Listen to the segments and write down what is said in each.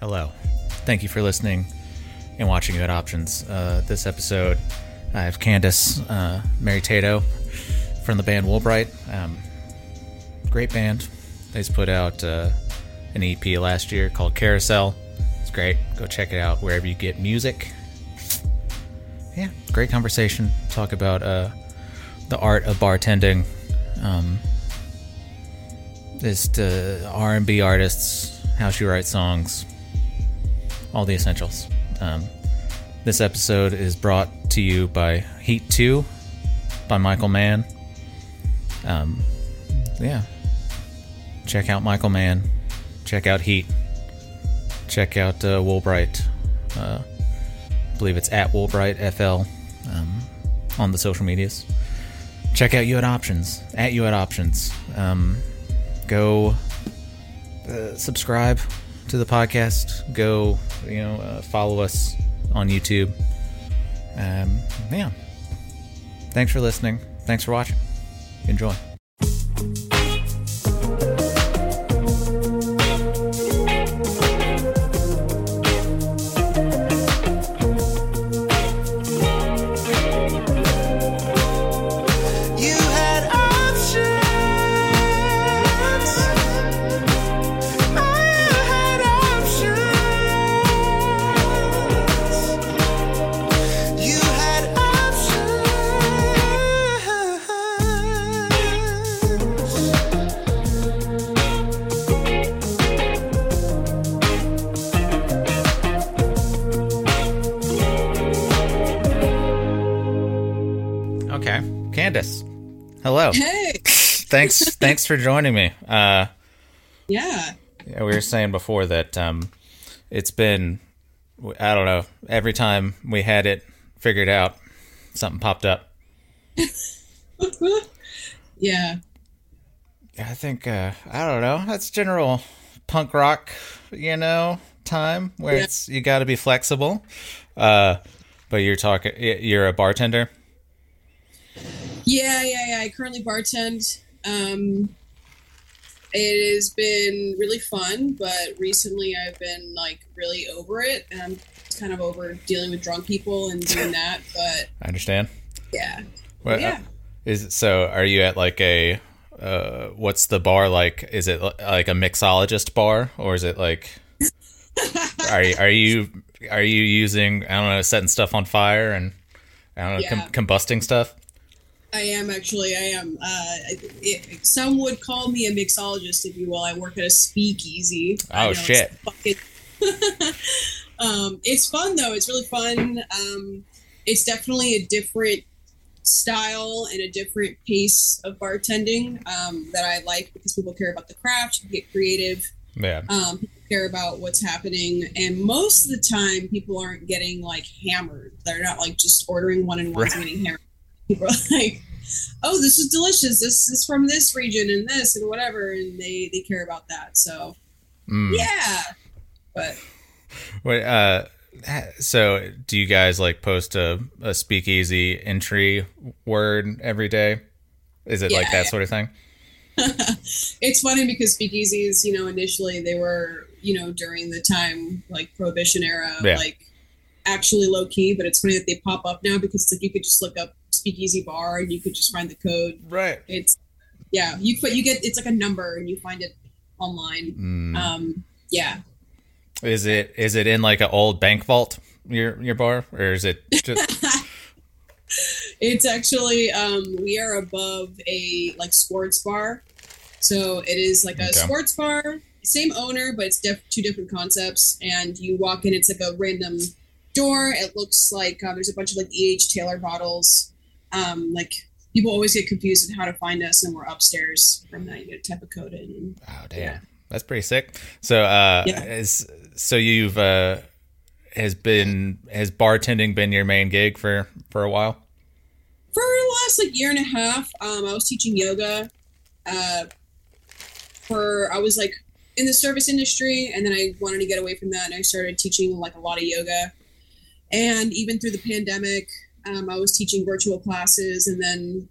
Hello. Thank you for listening and watching Had Options. Uh, this episode, I have Candace uh, Mary Tato from the band Woolbright. Um, great band. They just put out uh, an EP last year called Carousel. It's great. Go check it out wherever you get music. Yeah, great conversation. Talk about uh, the art of bartending. Um, just uh, R&B artists, how she writes songs, all the essentials. Um, this episode is brought to you by Heat 2 by Michael Mann. Um, yeah. Check out Michael Mann. Check out Heat. Check out uh, Woolbright. Uh, I believe it's at Woolbright FL um, on the social medias. Check out You at Options. At You at Options. Um, go uh, subscribe to the podcast. Go, you know, uh, follow us on YouTube. Um, yeah. Thanks for listening. Thanks for watching. Enjoy. Thanks thanks for joining me. Uh yeah, yeah, we were saying before that um it's been I don't know, every time we had it figured out, something popped up. yeah, I think uh I don't know. That's general punk rock, you know, time where Yeah. it's you got to be flexible. Uh but you're talking you're a bartender? yeah, yeah, yeah. I currently bartend. Um, it has been really fun, but recently I've been like really over it, and I'm kind of over dealing with drunk people and doing that. But I understand. yeah, Well, yeah. uh, is it, so are you at like a uh what's the bar like? Is it like a mixologist bar or is it like are you are you are you using I don't know setting stuff on fire and I don't know Yeah. com- combusting stuff? I am actually. I am. Uh, it, some would call me a mixologist, if you will. I work at a speakeasy. Oh, know, it's shit. fucking- um, it's fun though. It's really fun. Um, it's definitely a different style and a different pace of bartending um, that I like because people care about the craft, get creative, Yeah. um, people care about what's happening, and most of the time, people aren't getting like hammered. They're not like just ordering one and ones and getting hammered. People are like, "Oh, this is delicious. This is from this region and this and whatever," and they they care about that. So Mm. yeah, but Wait, uh so do you guys like post a, a speakeasy entry word every day? Is it like that yeah. sort of thing? it's funny because speakeasies, you know, initially they were, you know, during the time like prohibition era, Yeah. like actually low key. But it's funny that they pop up now because like you could just look up speakeasy bar and you could just find the code. Right. It's yeah, you but you get it's like a number and you find it online. Mm. Um, yeah, Is it is it in like an old bank vault your your bar or is it just it's actually um, we are above a like sports bar, so it is like a Okay. sports bar, same owner, but it's def- two different concepts. And you walk in, it's like a random door. It looks like um, there's a bunch of like E. H. Taylor bottles. Um, like people always get confused on how to find us, and we're upstairs from that. You know, type of code in. And Oh damn. Yeah. That's pretty sick. So uh Yeah. is so you've uh has been has bartending been your main gig for for a while? for the last like year and a half, um, I was teaching yoga. Uh, for I was like in the service industry, and then I wanted to get away from that, and I started teaching like a lot of yoga. And even through the pandemic, um, I was teaching virtual classes, and then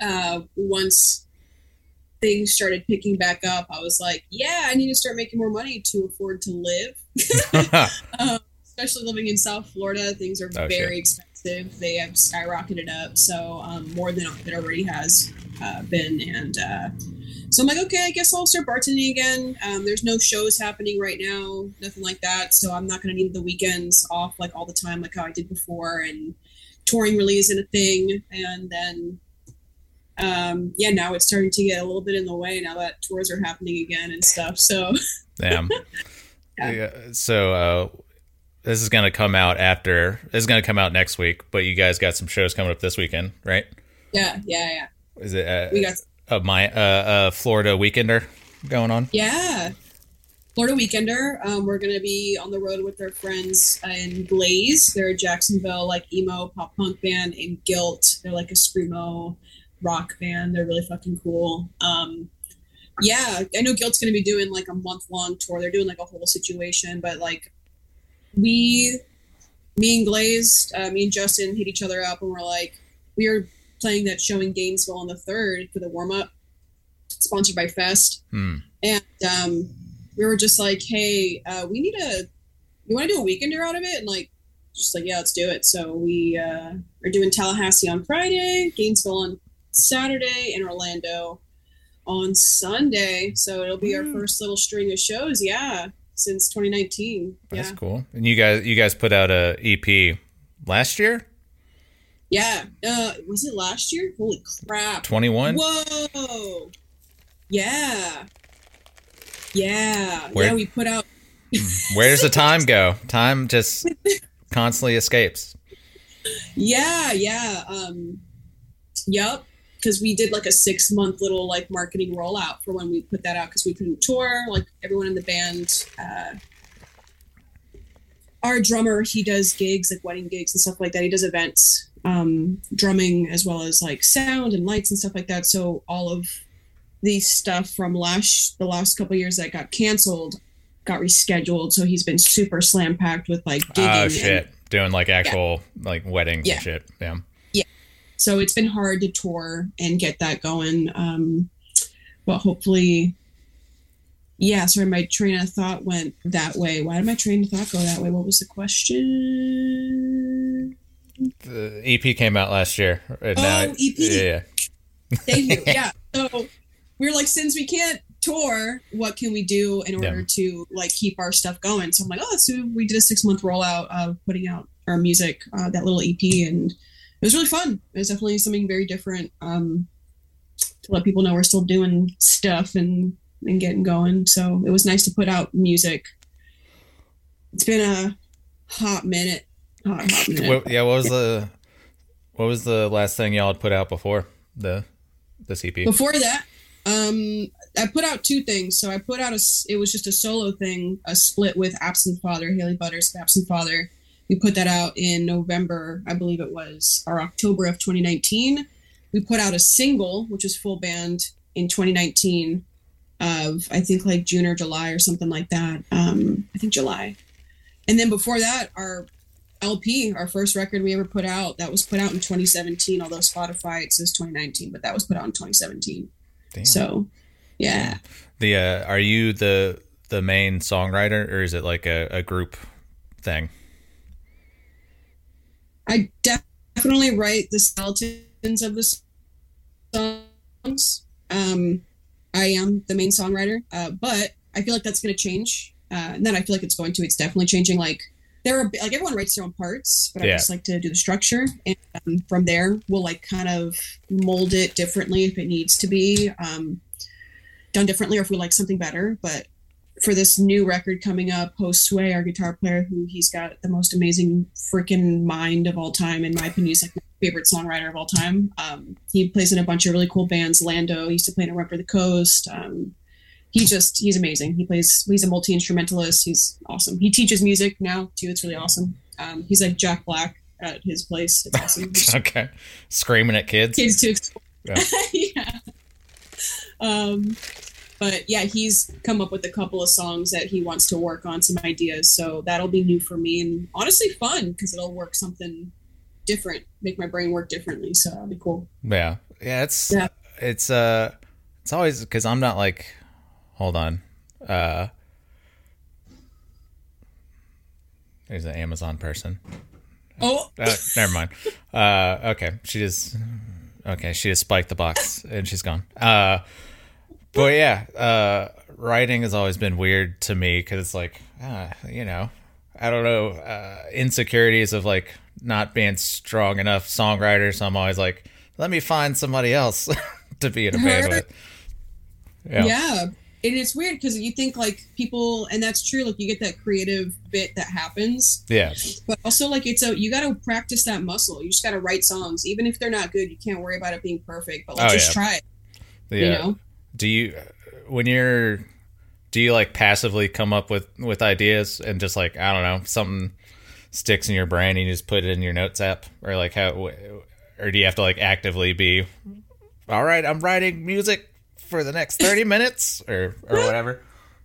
uh, once things started picking back up, I was like, yeah, I need to start making more money to afford to live. um, especially living in South Florida, things are Oh, very expensive. They have skyrocketed up, so um, more than it already has uh, been. And uh, so I'm like, okay, I guess I'll start bartending again. Um, there's no shows happening right now, nothing like that. So I'm not going to need the weekends off like all the time, like how I did before. And touring really isn't a thing. And then, um, yeah, now it's starting to get a little bit in the way now that tours are happening again and stuff. So Damn. Yeah. Yeah, So uh, this is gonna come out after. This is gonna come out next week. But you guys got some shows coming up this weekend, right? yeah, yeah, yeah. Is it uh, We got a my uh, uh Florida weekender going on? Yeah. Florida Weekender. Um, we're gonna be on the road with our friends in Blaze. They're a Jacksonville like emo pop punk band. in Guilt. They're like a screamo rock band. They're really fucking cool. Um, yeah, I know Guilt's gonna be doing like a month long tour. They're doing like a whole situation, but like we, me and Glaze, uh, me and Justin hit each other up, and we're like, we are playing that show in Gainesville on the third for the warm up, sponsored by Fest Hmm. and um, we were just like, "Hey, uh, we need a. You want to do a weekender out of it?" And like, just like, "Yeah, let's do it." So we uh, are doing Tallahassee on Friday, Gainesville on Saturday, and Orlando on Sunday. So it'll be our first little string of shows. Yeah, since 2019. That's yeah, cool. And you guys, you guys put out a EP last year, yeah. Uh, was it last year? Holy crap! twenty one. Whoa! Yeah, yeah, Where- yeah. We put out Where does the time go? Time just constantly escapes. Yeah, yeah. Um yep. Because we did like a six month little like marketing rollout for when we put that out because we couldn't tour. Like everyone in the band, uh our drummer, he does gigs, like wedding gigs and stuff like that. He does events, um, drumming as well as like sound and lights and stuff like that. So all of the stuff from last the last couple years that got canceled got rescheduled. So he's been super slam packed with like gigging Oh and shit! Doing like actual like weddings Yeah. and shit. Yeah. Yeah. so it's been hard to tour and get that going um but hopefully yeah sorry my train of thought went that way why did my train of thought go that way what was the question The EP came out last year. Oh, now- EP. Yeah. yeah. thank you yeah so we were like since we can't tour what can we do in order Yeah. to like keep our stuff going so i'm like oh let's we did a six month rollout of putting out our music uh, that little ep and it was really fun it was definitely something very different um to let people know we're still doing stuff and and getting going so it was nice to put out music it's been a hot minute hot, hot minute What, yeah. What was the what was the last thing y'all had put out before the this EP? Before that, um, I put out two things. So I put out a, it was just a solo thing, a split with Absent Father, Haley Butters, Absent Father. We put that out in November, I believe it was, or October of 2019. We put out a single, which was full band in 2019 of, I think like June or July or something like that. Um, I think July. And then before that, our LP, our first record we ever put out, that was put out in 2017. Although Spotify it says 2019, but that was put out in 2017. Damn. So, yeah, The uh, are you the the main songwriter or is it like a, a group thing? I definitely write the skeletons of the songs. Um, I am the main songwriter, uh, but I feel like that's going to change. Uh, and then I feel like it's going to. It's definitely changing. Like there are like everyone writes their own parts, but I Yeah. just like to do the structure, and um, from there we'll like kind of mold it differently if it needs to be um, done differently, or if we like something better. But for this new record coming up, Josue, our guitar player, who he's got the most amazing freaking mind of all time, in my opinion, he's like my favorite songwriter of all time. Um, he plays in a bunch of really cool bands. Lando he used to play in a Run for the Coast. Um, he just he's amazing. He plays he's a multi instrumentalist. He's awesome. He teaches music now too. It's really awesome. Um, he's like Jack Black at his place. It's awesome. Okay, screaming at kids. kids to explore. Yeah. yeah. Um, but yeah, he's come up with a couple of songs that he wants to work on, some ideas. So that'll be new for me and honestly fun because it'll work something different, make my brain work differently. So that'll be cool. Yeah, yeah. It's Yeah. it's uh it's always because I'm not like, hold on, uh, there's an Amazon person. Oh, Uh, never mind. Uh, okay, she just okay. She just spiked the box and she's gone. Uh, but yeah, uh, writing has always been weird to me because it's like, uh, you know, I don't know, uh, insecurities of like not being strong enough songwriter. So I'm always like, let me find somebody else to be in a band with. Yeah. yeah. And it's weird because you think like people, and that's true. Like you get that creative bit that happens, Yeah. but also like it's a you got to practice that muscle. You just got to write songs, even if they're not good. You can't worry about it being perfect, but like Oh, just yeah. try it. Yeah. You know? Do you when you're do you like passively come up with with ideas and just like I don't know something sticks in your brain and you just put it in your notes app or like how or do you have to like actively be all right I'm writing music for the next 30 minutes or or whatever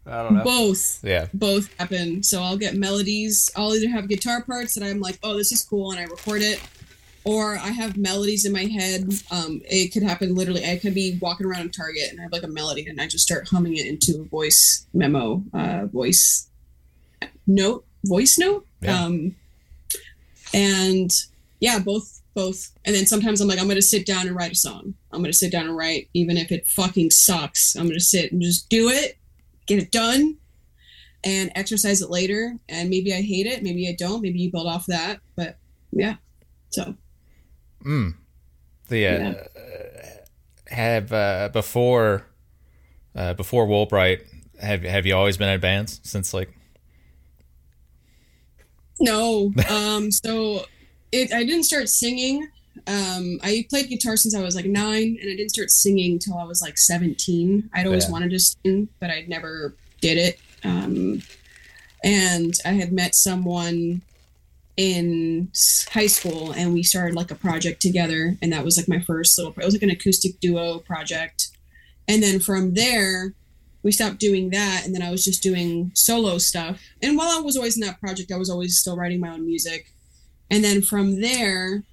I don't know Both. yeah both happen. So I'll get melodies. I'll either have guitar parts that I'm like, oh, this is cool, and I record it, or I have melodies in my head. Um, it could happen literally. I could be walking around in Target and I have like a melody, and I just start humming it into a voice memo, uh, voice note, voice note. Yeah. Um, and yeah, both, both. And then sometimes I'm like, I'm going to sit down and write a song. I'm going to sit down and write, even if it fucking sucks. I'm going to sit and just do it, get it done, and exercise it later. And maybe I hate it, maybe I don't. Maybe you build off that. But yeah, so mm. the uh, Yeah. have uh, before uh, before Woolbright have have you always been in bands since like no. Um, so it I didn't start singing. Um, I played guitar since I was like nine, and I didn't start singing till I was like seventeen. I'd always Yeah. wanted to sing, but I'd never did it. Um, and I had met someone in high school, and we started like a project together, and that was like my first little. It was like an acoustic duo project, and then from there, we stopped doing that, and then I was just doing solo stuff. And while I was always in that project, I was always still writing my own music, and then from there,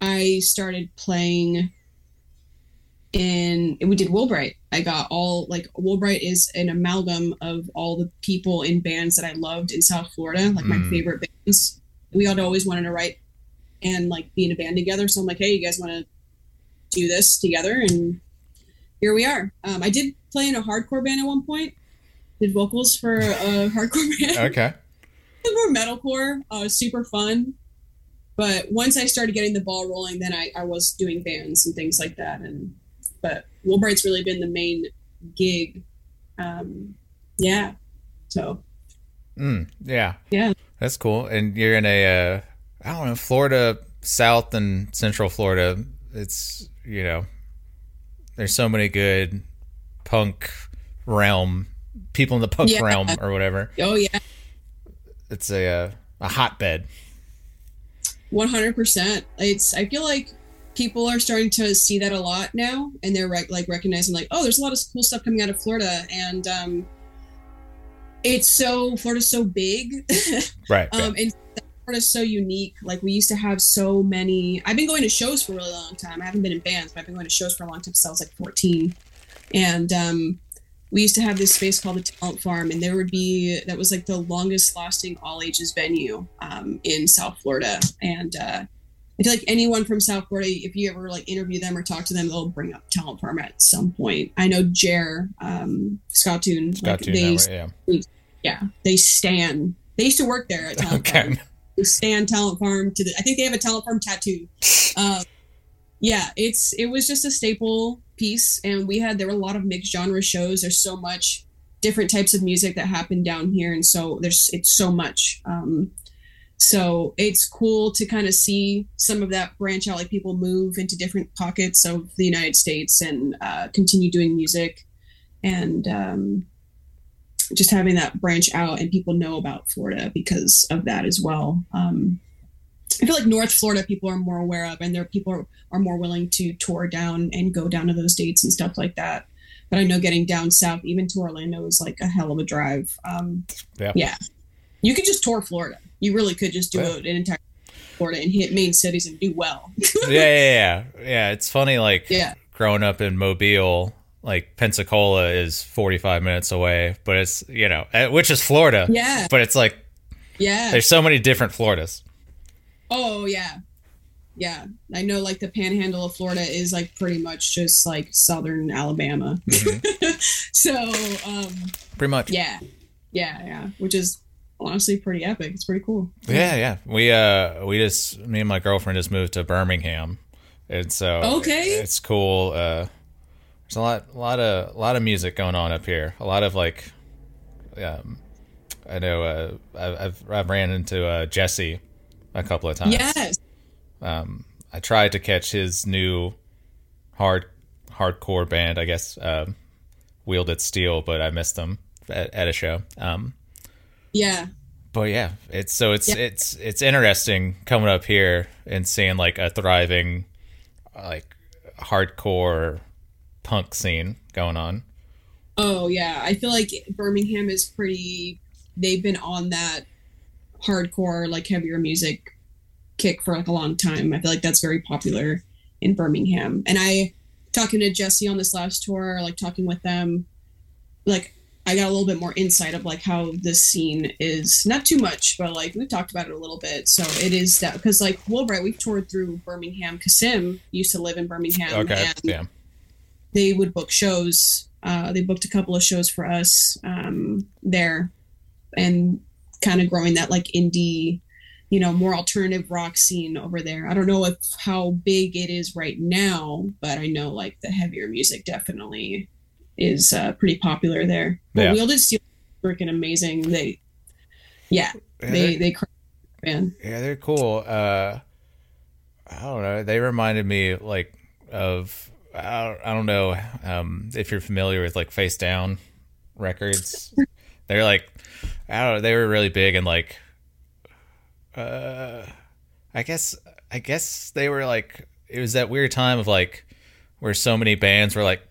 I started playing in we did Woolbright. I got all like Woolbright is an amalgam of all the people in bands that I loved in South Florida, like my Mm. favorite bands. We all always wanted to write and like be in a band together. So I'm like, hey, you guys want to do this together? And here we are. Um, I did play in a hardcore band at one point. Did vocals for a hardcore band okay more metalcore. Uh, super fun. But once I started getting the ball rolling, then I, I was doing bands and things like that. And but Woolbright's really been the main gig. Um, yeah. So Mm, yeah. Yeah. That's cool. And you're in a, uh, I don't know, Florida, South and Central Florida. It's, you know, there's so many good punk realm, people in the punk Yeah. realm or whatever. oh yeah, It's a, uh, a hotbed. one hundred percent. It's I feel like people are starting to see that a lot now, and they're rec- like recognizing like, oh, there's a lot of cool stuff coming out of Florida, and um, it's so Florida's so big. Right. yeah. Um, and Florida's so unique. Like we used to have so many. I've been going to shows for a really long time. I haven't been in bands, but I've been going to shows for a long time since I was like 14. And um, we used to have this space called the Talent Farm, and there would be that was like the longest lasting all ages venue um, in South Florida. And uh, I feel like anyone from South Florida, if you ever like interview them or talk to them, they'll bring up Talent Farm at some point. I know Jer, um, Skatune, Scott like, they, Network, yeah. yeah, they stand. They used to work there at Talent Farm. They stand Talent Farm to the. I think they have a Talent Farm tattoo. Um, yeah, it's it was just a staple piece, and we had there were a lot of mixed genre shows. There's so much different types of music that happen down here, and so there's it's so much. Um, so it's cool to kind of see some of that branch out, like people move into different pockets of the United States and uh, continue doing music, and um, just having that branch out and people know about Florida because of that as well. Um, I feel like North Florida people are more aware of, and their people are, are more willing to tour down and go down to those dates and stuff like that. But I know getting down south, even to Orlando, is like a hell of a drive. Um, Yeah. yeah, you could just tour Florida. You really could just do Yeah. an entire Florida and hit main cities and do well. yeah, yeah, yeah, yeah. It's funny, like yeah, growing up in Mobile, like Pensacola is 45 minutes away, but it's, you know, eh, which is Florida. Yeah. But it's like Yeah. there's so many different Floridas. Oh yeah, yeah. I know like the Panhandle of Florida is like pretty much just like southern Alabama. so um, Pretty much. yeah, yeah, yeah. Which is honestly pretty epic. It's pretty cool. Yeah, yeah. We uh we just me and my girlfriend just moved to Birmingham. And so Okay. it's cool. Uh there's a lot a lot of a lot of music going on up here. A lot of like um I know uh I've I've, I've ran into uh Jesse a couple of times. Yes. Um I tried to catch his new hard hardcore band, I guess, um Wielded Steel, but I missed them at, at a show. Um Yeah. but yeah, it's so it's Yeah. it's it's interesting coming up here and seeing like a thriving, like hardcore punk scene going on. Oh yeah. I feel like Birmingham is pretty. They've been on that hardcore, like heavier music kick for like a long time. I feel like that's very popular in Birmingham. And I talking to Jesse on this last tour, like talking with them, like I got a little bit more insight of like how this scene is not too much, but like we've talked about it a little bit. So it is that because like Woolbright, we've toured through Birmingham. Kasim used to live in Birmingham, Okay, and yeah, they would book shows. Uh, they booked a couple of shows for us um, there, and kind of growing that like indie, you know, more alternative rock scene over there. I don't know if how big it is right now, but I know like the heavier music definitely is uh, pretty popular there. But Yeah. Wielded Steel, is freaking amazing. They, yeah, yeah, they they're, man. yeah, they're cool. Uh, I don't know. They reminded me like of I don't, I don't know um, if you're familiar with like Facedown records. they're like I don't know. They were really big and like uh, I guess I guess they were like it was that weird time of like where so many bands were like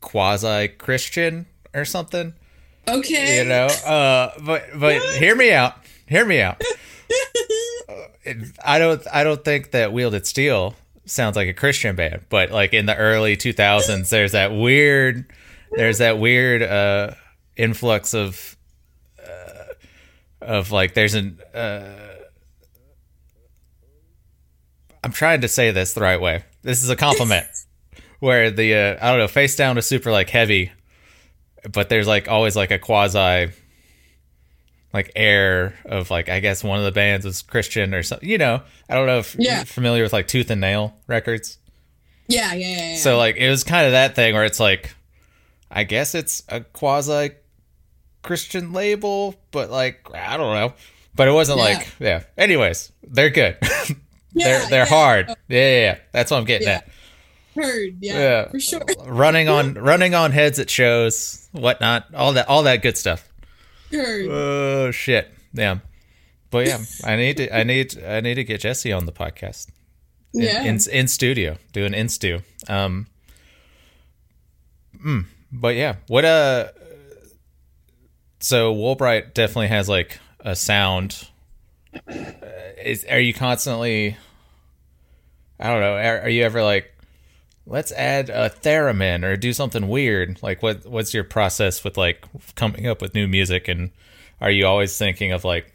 quasi Christian or something. Okay, You know, uh, but but hear me out. Hear me out. I don't I don't think that Wielded Steel sounds like a Christian band, but like in the early 2000s, there's that weird there's that weird uh, influx of of like there's an uh, I'm trying to say this the right way. This is a compliment. Where the uh, I don't know, face down is super like heavy, but there's like always like a quasi like air of like I guess one of the bands was Christian or something. You know, I don't know if Yeah. you're familiar with like Tooth and Nail records. yeah, yeah, yeah. yeah. So like it was kind of that thing where it's like I guess it's a quasi Christian label, but like I don't know. But it wasn't Yeah. like yeah. Anyways, they're good. yeah, they're they're yeah. hard. Yeah, yeah, yeah. That's what I'm getting at. heard, yeah, Yeah. for sure. Running on running on heads at shows, whatnot, all that all that good stuff. Heard. Oh shit. Yeah. But yeah, I need to I need I need to get Jesse on the podcast. In, yeah. in in studio, do an in stew. Um mm, but yeah, what uh so Woolbright definitely has like a sound. Uh, Is are you constantly I don't know, are, are you ever like let's add a theremin or do something weird? Like what what's your process with like coming up with new music and are you always thinking of like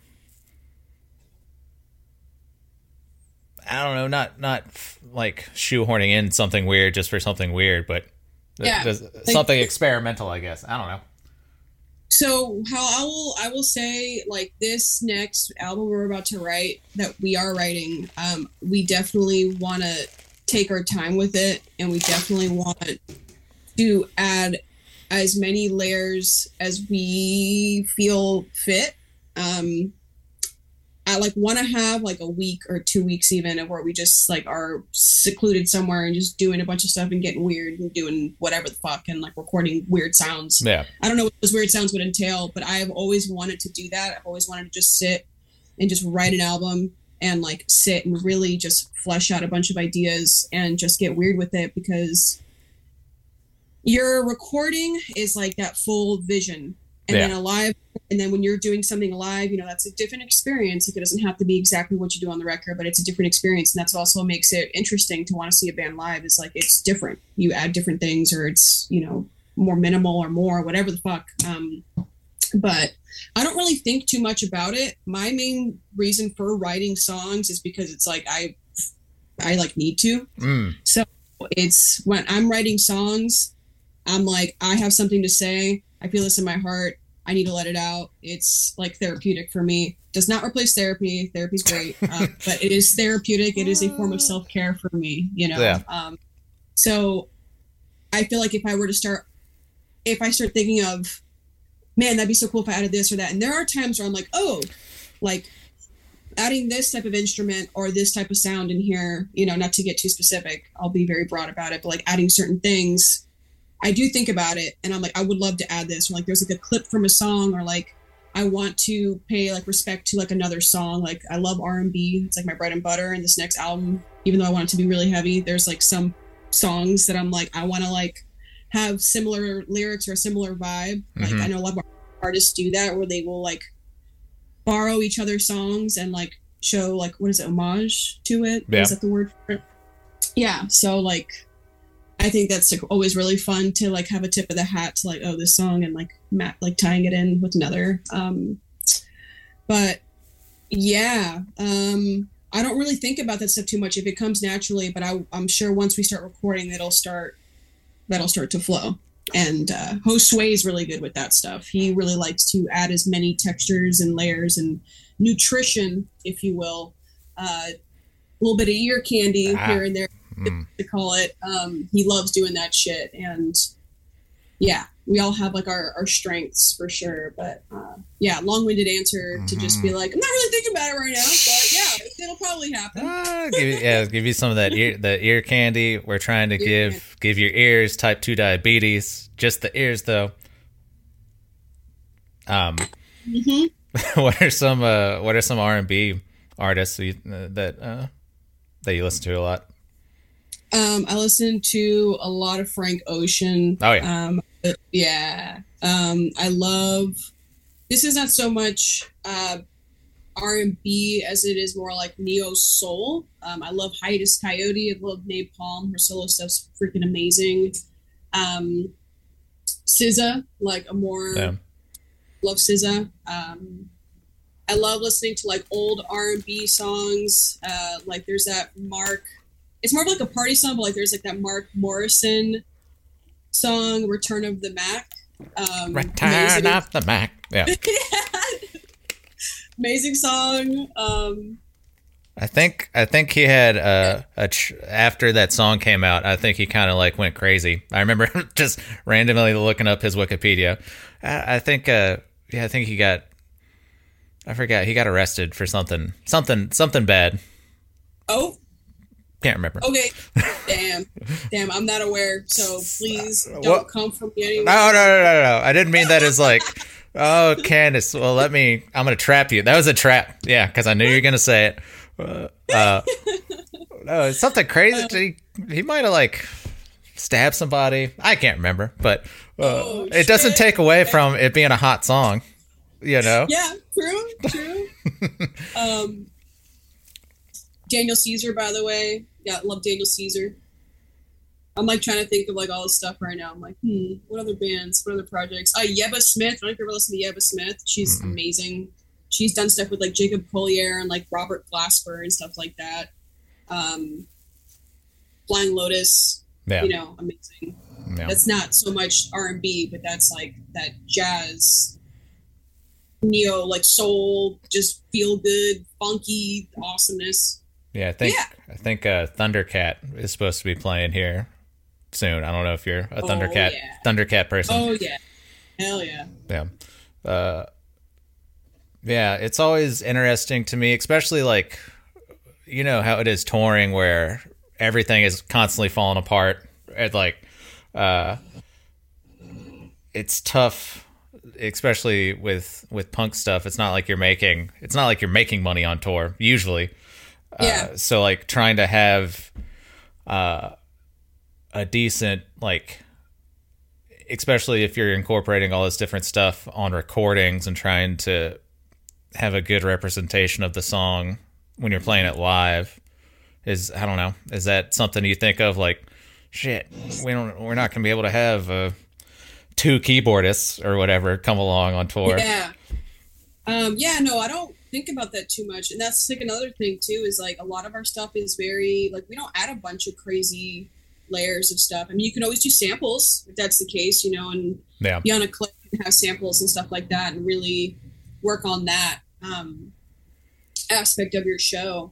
I don't know, not not like shoehorning in something weird just for something weird, but Yeah. something experimental, I guess. I don't know. So how I will I will say like this next album we're about to write that we are writing, um, we definitely want to take our time with it, and we definitely want to add as many layers as we feel fit. Um, I like want to have like a week or two weeks even of where we just like are secluded somewhere and just doing a bunch of stuff and getting weird and doing whatever the fuck and like recording weird sounds. Yeah. I don't know what those weird sounds would entail, but I've always wanted to do that. I've always wanted to just sit and just write an album and like sit and really just flesh out a bunch of ideas and just get weird with it because your recording is like that full vision and Yeah. then a live and then when you're doing something live you know that's a different experience like it doesn't have to be exactly what you do on the record but it's a different experience and that's also makes it interesting to want to see a band live is like it's different you add different things or it's you know more minimal or more whatever the fuck um but i don't really think too much about it my main reason for writing songs is because it's like i i like need to Mm. it's when I'm writing songs, I'm like, I have something to say. I feel this in my heart. I need to let it out. It's like therapeutic for me. Does not replace therapy. Therapy's great, uh, but it is therapeutic. It is a form of self care for me. You know. Yeah. Um, so I feel like if I were to start, if I start thinking of, man, that'd be so cool if I added this or that. And there are times where I'm like, oh, like adding this type of instrument or this type of sound in here, you know, not to get too specific, I'll be very broad about it, but like adding certain things, I do think about it and I'm like, I would love to add this. Or like there's like a clip from a song or like I want to pay like respect to like another song. Like I love R and B. It's like my bread and butter. And this next album, even though I want it to be really heavy, there's like some songs that I'm like, I want to like have similar lyrics or a similar vibe. Like Mhm. I know a lot of artists do that where they will like borrow each other's songs and like show like what is it homage to it Yeah. is that the word for it yeah so like i think that's like always really fun to like have a tip of the hat to like oh this song and like Matt like tying it in with another um but yeah um i don't really think about that stuff too much. If it comes naturally but I, i'm sure once we start recording it'll start that'll start to flow. And uh, Josue is really good with that stuff. He really likes to add as many textures and layers and nutrition if you will. Uh, a little bit of ear candy Ah. here and there Mm. to call it um, he loves doing that shit and yeah we all have like our, our strengths for sure but uh, yeah long-winded answer to just Mm-hmm. be like i'm not really thinking about it right now but yeah it'll probably happen Ah, give you, yeah, give you some of that ear, the ear candy. We're trying to Ear give give your ears type two diabetes. Just the ears, though. Um, hmm what are some uh, what are some R and B artists you, uh, that uh, that you listen to a lot? Um, I listen to a lot of Frank Ocean. Oh, yeah. Um, yeah. Um, I love. This is not so much uh, R and B as it is more like neo soul. Um, I love Hiatus Kaiyote. I love Nai Palm. Her solo stuff's freaking amazing. Um, SZA, like a more Yeah. love SZA. Um, I love listening to like old R and B songs. Uh, like there's that Mark. It's more of like a party song, but like there's like that Mark Morrison song, "Return of the Mack." Um, Return amazing, of the Mack. Yeah, amazing song. Um, I think I think he had uh, a tr- after that song came out. I think he kind of like went crazy. I remember just randomly looking up his Wikipedia. I, I think uh, yeah, I think he got. I forgot he got arrested for something something something bad. oh, Can't remember. okay. Damn, damn. I'm not aware. So please don't come from me anymore. No, no, no, no, no. I didn't mean that as like, oh, Candace. Well, let me. I'm gonna trap you. That was a trap. Yeah, because I knew you were gonna say it. Uh, uh, no, it's something crazy. He, he might have like stabbed somebody. I can't remember, but uh, Oh, it doesn't take away from it being a hot song. You know. Yeah, true, true. um, Daniel Caesar, by the way, yeah, love Daniel Caesar. I'm like trying to think of like all this stuff right now. I'm like, hmm, what other bands? What other projects? Uh, Yebba Smith. I don't know if you ever listened to Yebba Smith. She's Mm-mm. amazing. She's done stuff with like Jacob Collier and like Robert Glasper and stuff like that. Um, Flying Lotus, Yeah. you know, amazing yeah. that's not so much r&b but that's like that jazz neo like soul just feel good funky awesomeness Yeah, I think Yeah. I think uh, Thundercat is supposed to be playing here soon. I don't know if you're a Oh, Thundercat yeah. Thundercat person. oh yeah hell yeah Yeah. Uh, yeah, it's always interesting to me, especially like, you know, how it is touring where everything is constantly falling apart. It like, uh, it's tough, especially with, with punk stuff. It's not like you're making, it's not like you're making money on tour usually. Yeah Uh, so like trying to have uh, a decent like especially if you're incorporating all this different stuff on recordings and trying to have a good representation of the song when you're playing it live is I don't know is that something you think of like shit we don't we're not gonna be able to have uh, two keyboardists or whatever come along on tour Yeah. Um, yeah, no, I don't think about that too much. And that's like another thing too, is like a lot of our stuff is very like we don't add a bunch of crazy layers of stuff. I mean you can always do samples if that's the case, you know, and yeah be on a clip and have samples and stuff like that and really work on that um aspect of your show.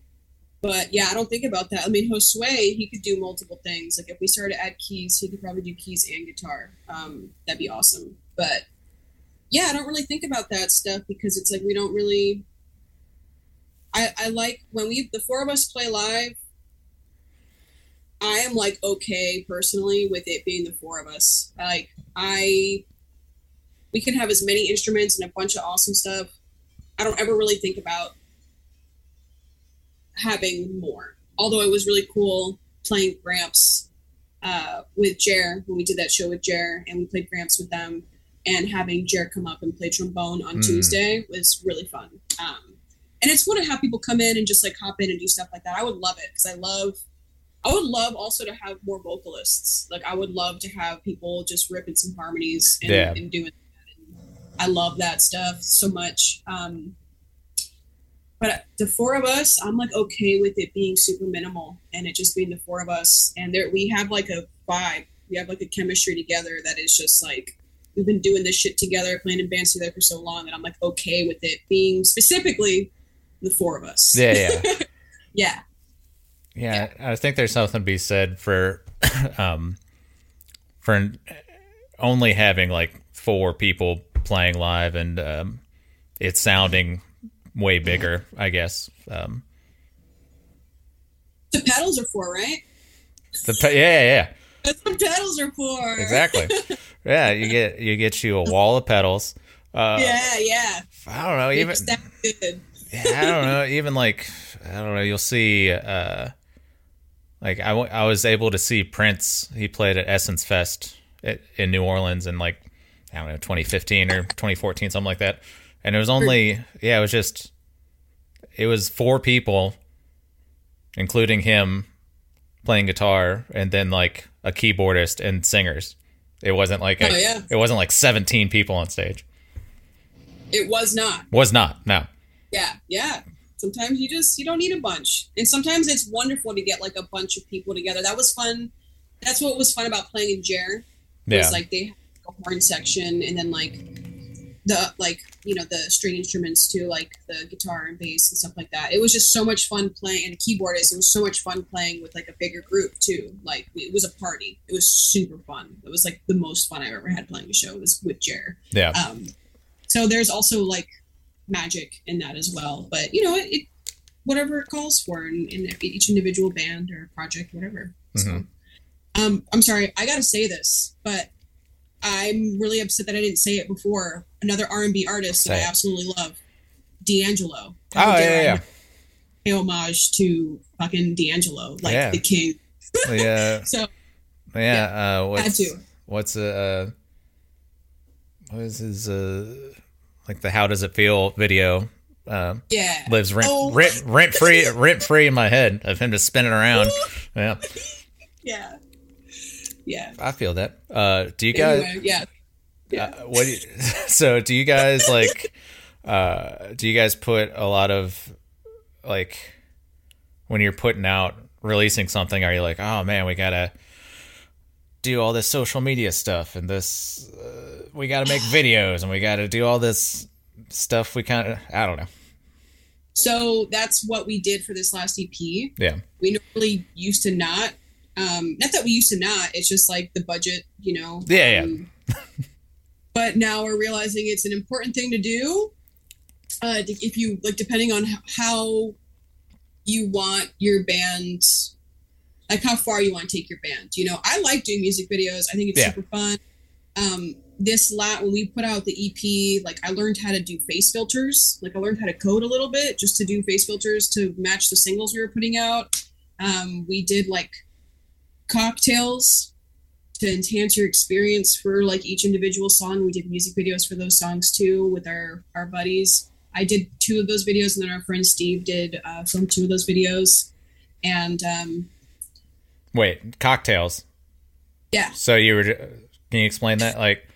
But yeah, I don't think about that. I mean, Josue, he could do multiple things. Like if we started to add keys, he could probably do keys and guitar. Um, that'd be awesome. But yeah, I don't really think about that stuff because it's like we don't really. I I like when we the four of us play live. I am like okay personally with it being the four of us. Like I, we can have as many instruments and a bunch of awesome stuff. I don't ever really think about having more. Although it was really cool playing Gramps uh, with Jer when we did that show with Jer and we played Gramps with them and having Jer come up and play trombone on Mm. Tuesday was really fun. Um, and it's cool to have people come in and just like hop in and do stuff like that. I would love it because I love. I would love also to have more vocalists. Like I would love to have people just ripping some harmonies and, Yeah. and doing that. And I love that stuff so much. Um, but the four of us, I'm like okay with it being super minimal and it just being the four of us. And there we have like a vibe. We have like a chemistry together that is just like we've been doing this shit together, playing in bands together for so long, and I'm like okay with it being specifically the four of us. yeah yeah yeah. Yeah, I think there's something to be said for um for only having like four people playing live and um it's sounding way bigger, I guess. Um The pedals are for, right? the pe- yeah, yeah, yeah. That's what pedals are for. Exactly. yeah, you get you get you a wall of pedals. Uh Yeah, yeah. I don't know, even. Yeah, I don't know. Even like I don't know. You'll see. uh Like I, w- I was able to see Prince. He played at Essence Fest at, in New Orleans in like I don't know 2015 or 2014, something like that. And it was only yeah, it was just it was four people, including him playing guitar, and then like a keyboardist and singers. It wasn't like a, Oh, yeah. it wasn't like 17 people on stage. It was not. Was not no. Yeah, yeah. Sometimes you just you don't need a bunch, and sometimes it's wonderful to get like a bunch of people together. That was fun. That's what was fun about playing in Jer. Yeah. Was like they had a horn section, and then like the like you know the string instruments too, like the guitar and bass and stuff like that. It was just so much fun playing, and a keyboardist. It was so much fun playing with like a bigger group too. Like it was a party. It was super fun. It was like the most fun I've ever had playing a show was with Jer. yeah. Um, so there's also like magic in that as well. But you know, it, it whatever it calls for in, in each individual band or project, whatever. So, Mhm. um, I'm sorry, I gotta say this, but I'm really upset that I didn't say it before. Another R&B artist that Say I absolutely love, D'Angelo. Oh yeah, yeah, Pay homage to fucking D'Angelo, like Yeah. the king. yeah. yeah. So Yeah, uh, what's had to. what's uh, what is his uh, like the "How Does It Feel" video? Uh, yeah, lives rent Oh. rent rent free rent free in my head of him just spinning around. Yeah, yeah, yeah. I feel that. Uh, do you guys? Anyway, yeah. Uh, what? Do you, so do you guys like? Uh, do you guys put a lot of like when you're putting out releasing something? Are you like, oh man, we gotta do all this social media stuff and this we gotta make videos and we gotta do all this stuff. We kind of I don't know. So that's what we did for this last EP. Yeah, We normally used to not. Um, not that we used to not. It's just like the budget, you know. Yeah, um, but now we're realizing it's an important thing to do. Uh, if you like, depending on how you want your band, like how far you want to take your band. You know, I like doing music videos. I think it's Yeah. super fun. Um, this lat when we put out the EP, like I learned how to do face filters. Like I learned how to code a little bit just to do face filters to match the singles we were putting out. Um, we did like cocktails to enhance your experience for like each individual song. We did music videos for those songs too with our our buddies. I did two of those videos, and then our friend Steve did uh, film two of those videos. And um, Wait, cocktails. yeah, So you were? Can you explain that? Like,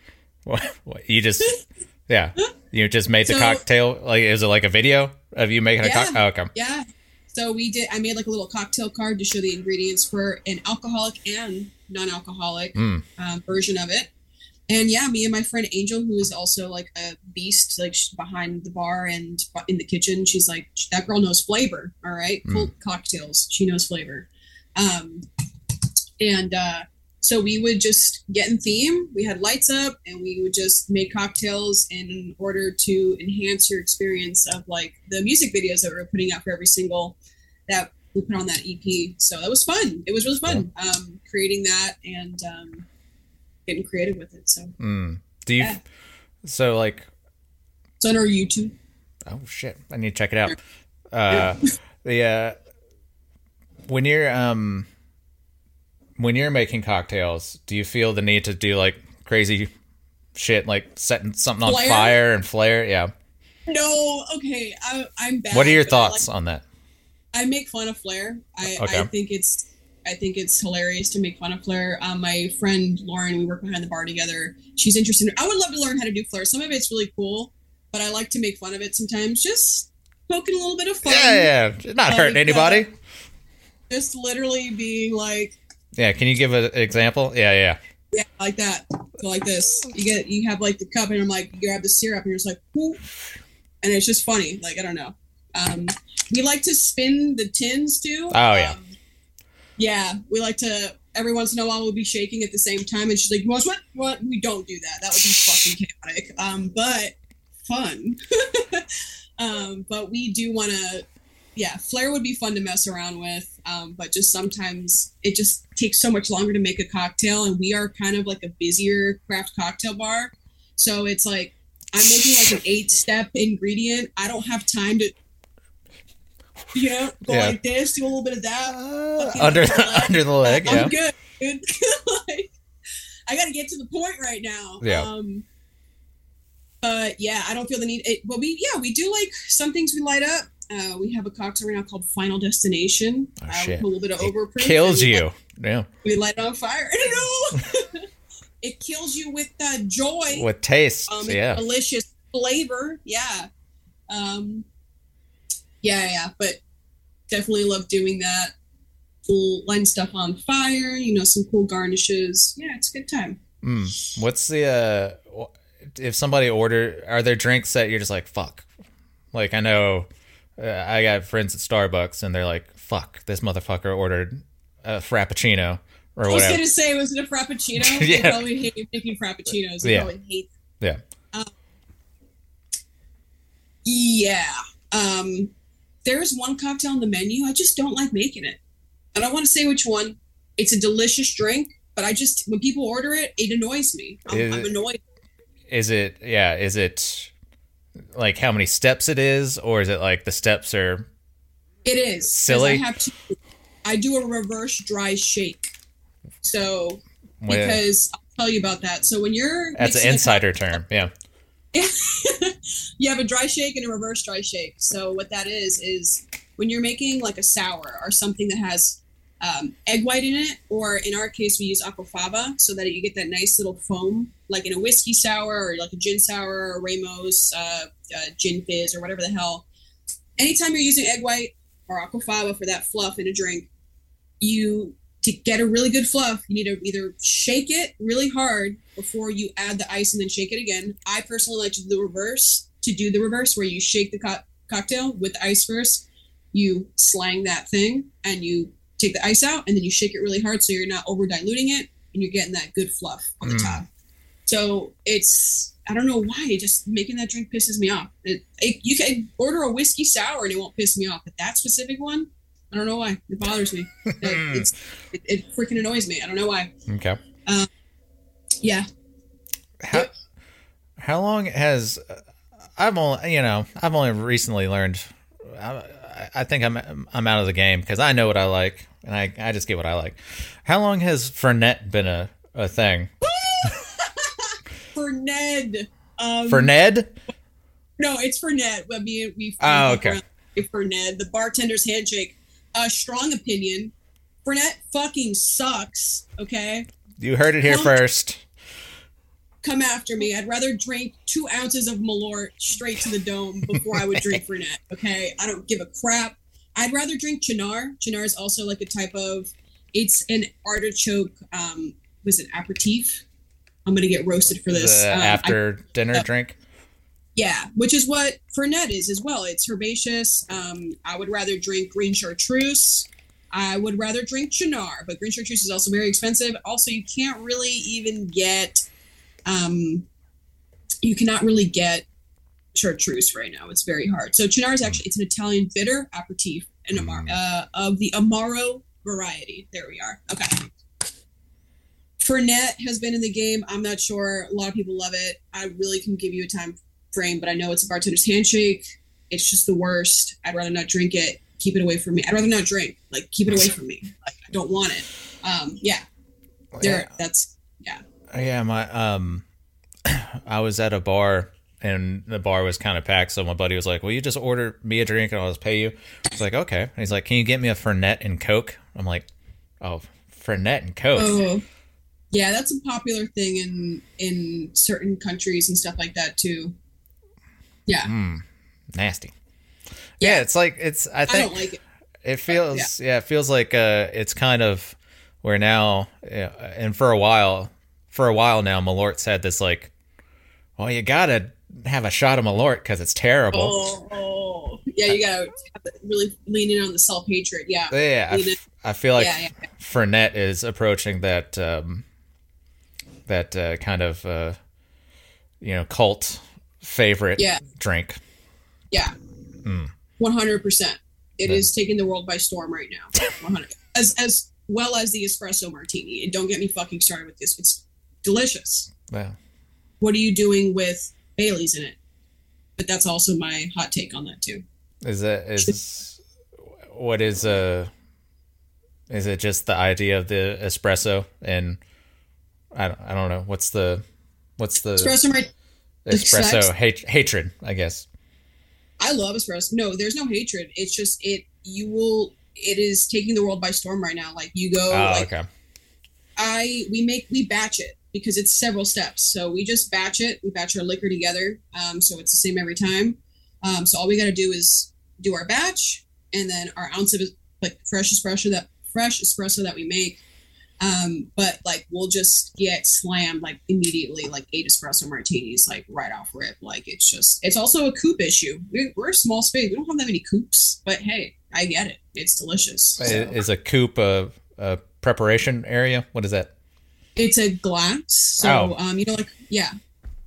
what? you just? Yeah, you just made the So- cocktail. Like, is it like a video of you making a cocktail? Oh, okay. yeah. So we did. I made like a little cocktail card to show the ingredients for an alcoholic and non-alcoholic Mm. um, version of it. And yeah, me and my friend Angel, who is also like a beast, like she's behind the bar and in the kitchen, she's like that girl knows flavor. All right, full cocktails, she knows flavor. Um, and uh, so we would just get in theme. We had lights up, and we would just make cocktails in order to enhance your experience of like the music videos that we were putting out for every single that we put on that EP. So that was fun. It was really fun um, creating that and um, getting creative with it. So Mm. Do you? Yeah. So like, it's on our YouTube. oh shit, I need to check it out. Uh, the uh, when you're um, when you're making cocktails, do you feel the need to do like crazy shit, like setting something on Flare? fire and flair? Yeah. No, okay, I, I'm bad. What are your thoughts like- on that? I make fun of flair. I, Okay. I think it's I think it's hilarious to make fun of flair. Um, my friend Lauren, we work behind the bar together. She's interested. I would love to learn how to do Flair. Some of it's really cool, but I like to make fun of it sometimes. Just poking a little bit of fun. Yeah, yeah, not Like, hurting anybody. Just literally being like, Yeah, can you give an example? Yeah, yeah. yeah, like that. So like this. You get you have like the cup and I'm like you grab the syrup and you're just like whoop. and it's just funny. Like I don't know. Um we like to spin the tins too. Oh, yeah. Um, yeah. We like to every once in a while we'll be shaking at the same time and she's like, What what what we don't do that. That would be fucking chaotic. Um but fun. um but we do wanna yeah, Flair would be fun to mess around with, um, but just sometimes it just takes so much longer to make a cocktail, and we are kind of like a busier craft cocktail bar, so it's like I'm making like an eight-step ingredient. I don't have time to, you know, go Yeah. like this, do a little bit of that. under under the the, leg. under the leg. Yeah. I'm good. like, I got to get to the point right now. Yeah. Um, but yeah, I don't feel the need. It, but we, yeah, we do like some things we light up. Uh, we have a cocktail right now called Final Destination. Oh, uh, shit. A little bit of It overproof. Kills you. light- Yeah. we light it on fire. I don't know. it kills you with uh, joy. With taste. Um, yeah. delicious flavor. Yeah. Um, yeah, yeah, but definitely love doing that. We'll light stuff on fire, you know, some cool garnishes. Yeah, it's a good time. Mm. What's the uh if somebody order are there drinks that you're just like fuck? Like I know I got friends at Starbucks and they're like fuck this motherfucker ordered a frappuccino or I was gonna say, was it a frappuccino? Yeah. They probably hate making frappuccinos. They Yeah. probably hate. Yeah. Yeah. Um, there's one cocktail on the menu. I just don't like making it. I don't want to say which one. It's a delicious drink, but I just when people order it, it annoys me. I'm, Is I'm annoyed. Is it yeah, is it like how many steps it is or is it like the steps are It is Silly. I have to. I do a reverse dry shake. So well, because I'll tell you about that. So when you're that's an insider term. Yeah. you have a dry shake and a reverse dry shake. So what that is is when you're making like a sour or something that has um, egg white in it, or in our case we use aquafaba, so that you get that nice little foam, like in a whiskey sour or like a gin sour or Ramos uh, uh, gin fizz or whatever the hell. Anytime you're using egg white or aquafaba for that fluff in a drink, you to get a really good fluff, you need to either shake it really hard before you add the ice and then shake it again. I personally like to do the reverse, to do the reverse where you shake the co- cocktail with the ice first, you slang that thing, and you take the ice out, and then you shake it really hard so you're not over diluting it, and you're getting that good fluff on the Mm. top. So it's I don't know why, just making that drink pisses me off. It, it, you can order a whiskey sour and it won't piss me off, but that specific one, I don't know why. It bothers me. It, it's, it, it freaking annoys me. I don't know why. Okay. Yeah. How how long has I've only you know I've only recently learned. I, I think I'm I'm out of the game because I know what I like and I I just get what I like. How long has Fernet been a a thing For Ned. Um, for Ned. No, it's for Ned. I mean, we. Oh, okay. For Ned, the bartender's handshake. A strong opinion. Fernet fucking sucks. Okay, You heard it here Well- first. come after me. I'd rather drink two ounces of Malort straight to the dome before I would drink Fernet. Okay, I don't give a crap. I'd rather drink Cynar. Cynar is also like a type of. It's an artichoke. Um, was it aperitif? I'm gonna get roasted for this. The Um, I- after dinner yeah. drink. Yeah, which is what Fernet is as well. It's herbaceous. Um, I would rather drink green chartreuse. I would rather drink Cynar, but green chartreuse is also very expensive. Also, you can't really even get, um, you cannot really get chartreuse right now. It's very hard. So Cynar is actually it's an Italian bitter aperitif and Amar uh, of the Amaro variety. There we are. Okay. Fernet has been in the game. I'm not sure. A lot of people love it. I really can give you a time frame, but I know it's a bartender's handshake. It's just the worst. I'd rather not drink it. Keep it away from me. I'd rather not drink. Like keep it away from me. Like I don't want it. Um, yeah, there. That's Yeah, my um, I was at a bar and the bar was kind of packed. So my buddy was like, "Will you just order me a drink and I'll just pay you?" I was like, "Okay." And he's like, "Can you get me a Fernet and Coke?" I'm like, "Oh, Fernet and Coke." oh, yeah. That's a popular thing in in certain countries and stuff like that too. Yeah, Mm, nasty. Yeah, it's like it's. I I think don't like it. it feels. Yeah. it feels like uh, it's kind of where now, yeah, and for a while, for a while now, Malort's had this like, well, you gotta have a shot of Malort because it's terrible. Oh, oh, yeah. You gotta really lean in on the self hatred. Yeah, Yeah, I, f- I feel like Yeah, yeah. Fernet is approaching that um, that uh, kind of uh, you know cult favorite Yeah. drink. Yeah. Hmm. One hundred percent. It Yeah. is taking the world by storm right now. 100 as as well as the espresso martini. And don't get me fucking started with this. It's delicious. Wow. What are you doing with Bailey's in it? But that's also my hot take on that too. is it is what is uh is it just the idea of the espresso and I don't, I don't know what's the what's the Espresso martini. espresso hate, hatred I guess I love espresso. No, there's no hatred. It's just it. You will. It is taking the world by storm right now. Like you go. oh like okay I we make we batch it because it's several steps. So we just batch it. We batch our liquor together. Um, so it's the same every time. Um, so all we got to do is do our batch and then our ounce of like fresh espresso that fresh espresso that we make. Um, but like we'll just get slammed like immediately, like eight espresso martinis, like right off rip. Like it's just it's also a coupe issue. We're, we're a small space. We don't have that many coupes, but hey, I get it. It's delicious. So. is a coupe a, a preparation area what is that It's a glass. So Oh. um, you know, like yeah,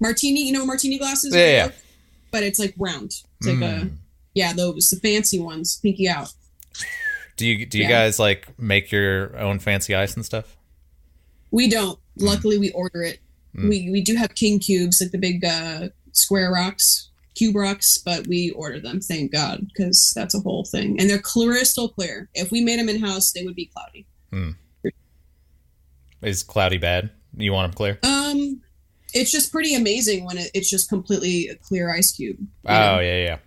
martini. You know, martini glasses. Yeah, yeah. But it's like round. It's like a Mm. yeah, those the fancy ones. Pinky out. do you do you Yeah. guys like make your own fancy ice and stuff We don't. Luckily, we order it. Mm. We we do have king cubes, like the big uh, square rocks, cube rocks, but we order them. Thank God, because that's a whole thing, and they're crystal clear. If we made them in house, they would be cloudy. Is cloudy bad you want them clear Um, it's just pretty amazing when it, it's just completely a clear ice cube. oh know? yeah yeah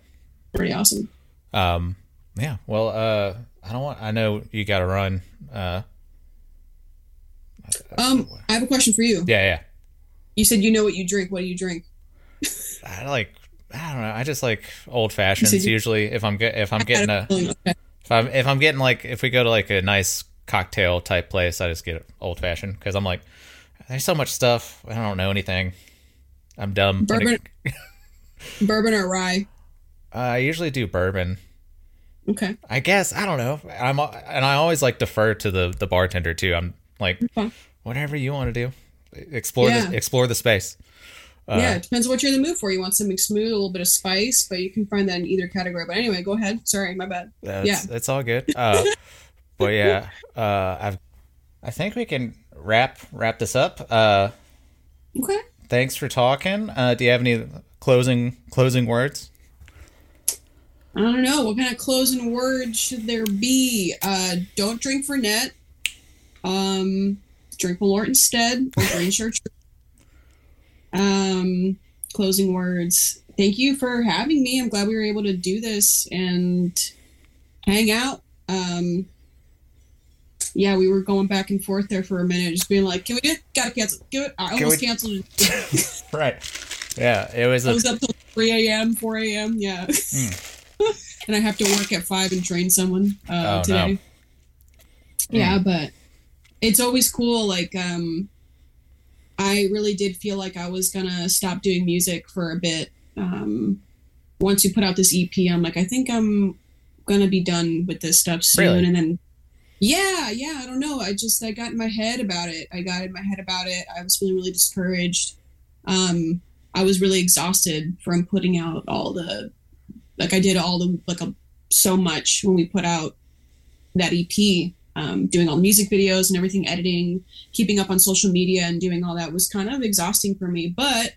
pretty awesome. Um, yeah. Well, uh, I don't want. I know you got to run. Uh, Um, I have a question for you. yeah, yeah. You said you know what you drink. What do you drink? I like. I don't know. I just like old You fashions said you- usually. If I'm get, if I'm getting a, a feeling, okay. if I'm if I'm getting like if we go to like a nice cocktail type place, I just get old fashioned because I'm like, there's so much stuff. I don't know anything. I'm dumb. Bourbon, bourbon or rye. I usually do bourbon. Okay. I guess I don't know. I'm and I always like defer to the the bartender too. I'm like, Okay. whatever you want to do, explore Yeah. the explore the space. Uh, yeah, it depends what you're in the mood for. You want something smooth, a little bit of spice, but you can find that in either category. But anyway, go ahead. Sorry, my bad. That's, Yeah. it's all good. Uh, but yeah, uh, I've, I think we can wrap wrap this up. Uh, Okay. thanks for talking. Uh, do you have any closing closing words? I don't know. What kind of closing words should there be? Uh, don't drink for net. Um, drink Malort instead or green shirt. Um, closing words. Thank you for having me. I'm glad we were able to do this and hang out. Um, yeah, we were going back and forth there for a minute, just being like, "Can we do? it? Gotta cancel. Give it. I almost canceled. it. Right. Yeah, it was I a was up till 3 a.m., 4 a.m. Yeah. and I have to work at 5 and train someone uh, Hmm. Oh, no. today. Yeah, but it's always cool. Like, um, I really did feel like I was going to stop doing music for a bit. Um, once you put out this EP, I'm like, I think I'm going to be done with this stuff soon. Really? And then, yeah, yeah, I don't know. I just, I got in my head about it. I got in my head about it. I was feeling really discouraged. Um, I was really exhausted from putting out all the like I did all the like a, so much when we put out that EP, um, doing all the music videos and everything, editing, keeping up on social media and doing all that was kind of exhausting for me. But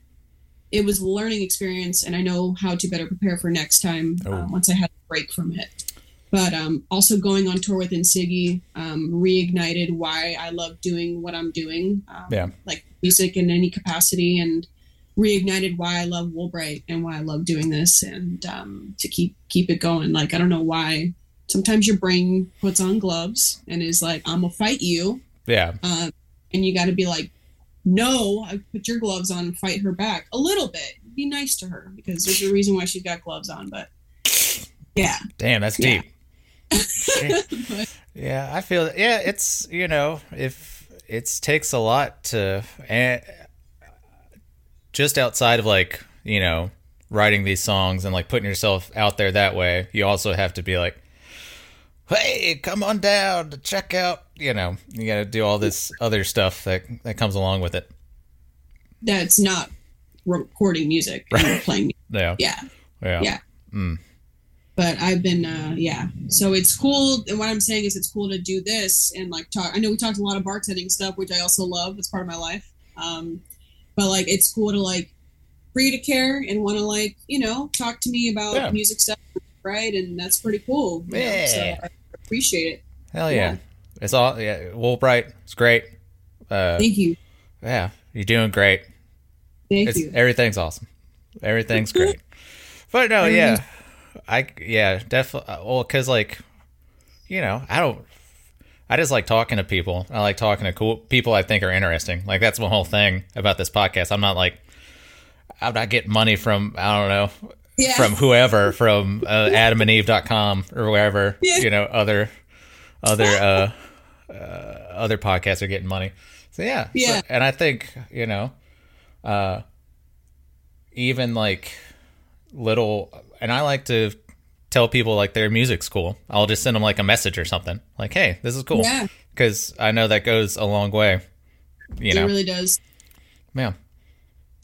it was a learning experience, and I know how to better prepare for next time Oh. um, once I had a break from it. But um, also going on tour with Insiggy um, reignited why I love doing what I'm doing. Um, Yeah. like music in any capacity and reignited why I love Woolbright and why I love doing this and um, to keep keep it going. Like I don't know why. Sometimes your brain puts on gloves and is like, "I'm gonna fight you," yeah. um, and you got to be like, "No, I put your gloves on and fight her back a little bit. Be nice to her because there's a reason why she's got gloves on." But yeah, Damn, that's deep. Yeah, I feel yeah, it's you know, if it takes a lot to and just outside of like, you know, writing these songs and like putting yourself out there that way, you also have to be like Hey, come on down to check out, you know, you got to do all this other stuff that that comes along with it. that's not recording music and playing. Yeah. Yeah, Yeah. Yeah. Mm. But I've been uh yeah. So it's cool and what I'm saying is it's cool to do this and like talk I know we talked a lot of bartending stuff, which I also love. It's part of my life. Um but like it's cool to like for you to care and want to like, you know, talk to me about Yeah. music stuff, right? And that's pretty cool. know? Yeah. So I appreciate it. Hell yeah. Yeah. It's all yeah, Woolbright. It's great. Uh Thank you. yeah, you're doing great. Thank It's you. everything's awesome. Everything's great. but no, yeah, I yeah definitely. Well, because like, you know, I don't. I just like talking to people. I like talking to cool people I think are interesting. Like that's my whole thing about this podcast. I'm not like. I'm not getting money from I don't know Yeah. from whoever from uh, AdamandEve.com or wherever Yeah. you know other other uh, uh, other podcasts are getting money. So yeah, So- Yeah. and I think you know, uh, even like little, and I like to tell people like their music's cool. I'll just send them like a message or something like, "Hey, this is cool," Yeah. because I know that goes a long way. You it know, really does. yeah,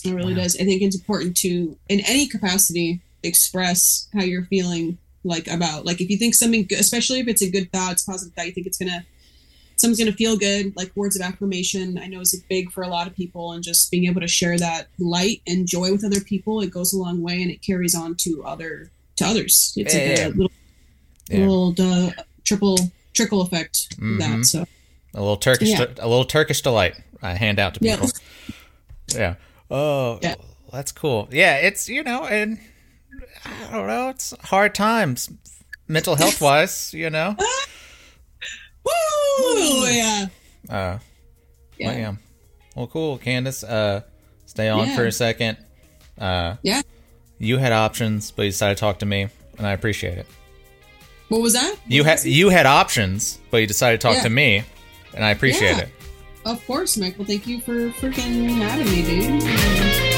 It really does. I think it's important to, in any capacity, express how you're feeling like about like if you think something, especially if it's a good thought, it's positive thought, you think it's gonna, someone's gonna feel good. Like words of affirmation, I know is big for a lot of people, and just being able to share that light and joy with other people, it goes a long way, and it carries on to other to others. It's like Yeah. a little, Yeah. little uh, triple trickle effect Mhm. that. So a little Turkish, Yeah. a little Turkish delight. I hand out to people. Yeah. Oh, Yeah. that's cool. Yeah, it's you know, and I don't know, it's hard times, mental health wise. You know. Woo, yeah, Uh, yeah, Well, yeah. Well, cool, Candace. Uh, stay on Yeah. for a second. Uh, yeah. you had options, but you decided to talk to me, and I appreciate it. What was that? You had you had options, but you decided to talk Yeah. to me, and I appreciate Yeah. it. Of course, Michael. Thank you for freaking having me, dude.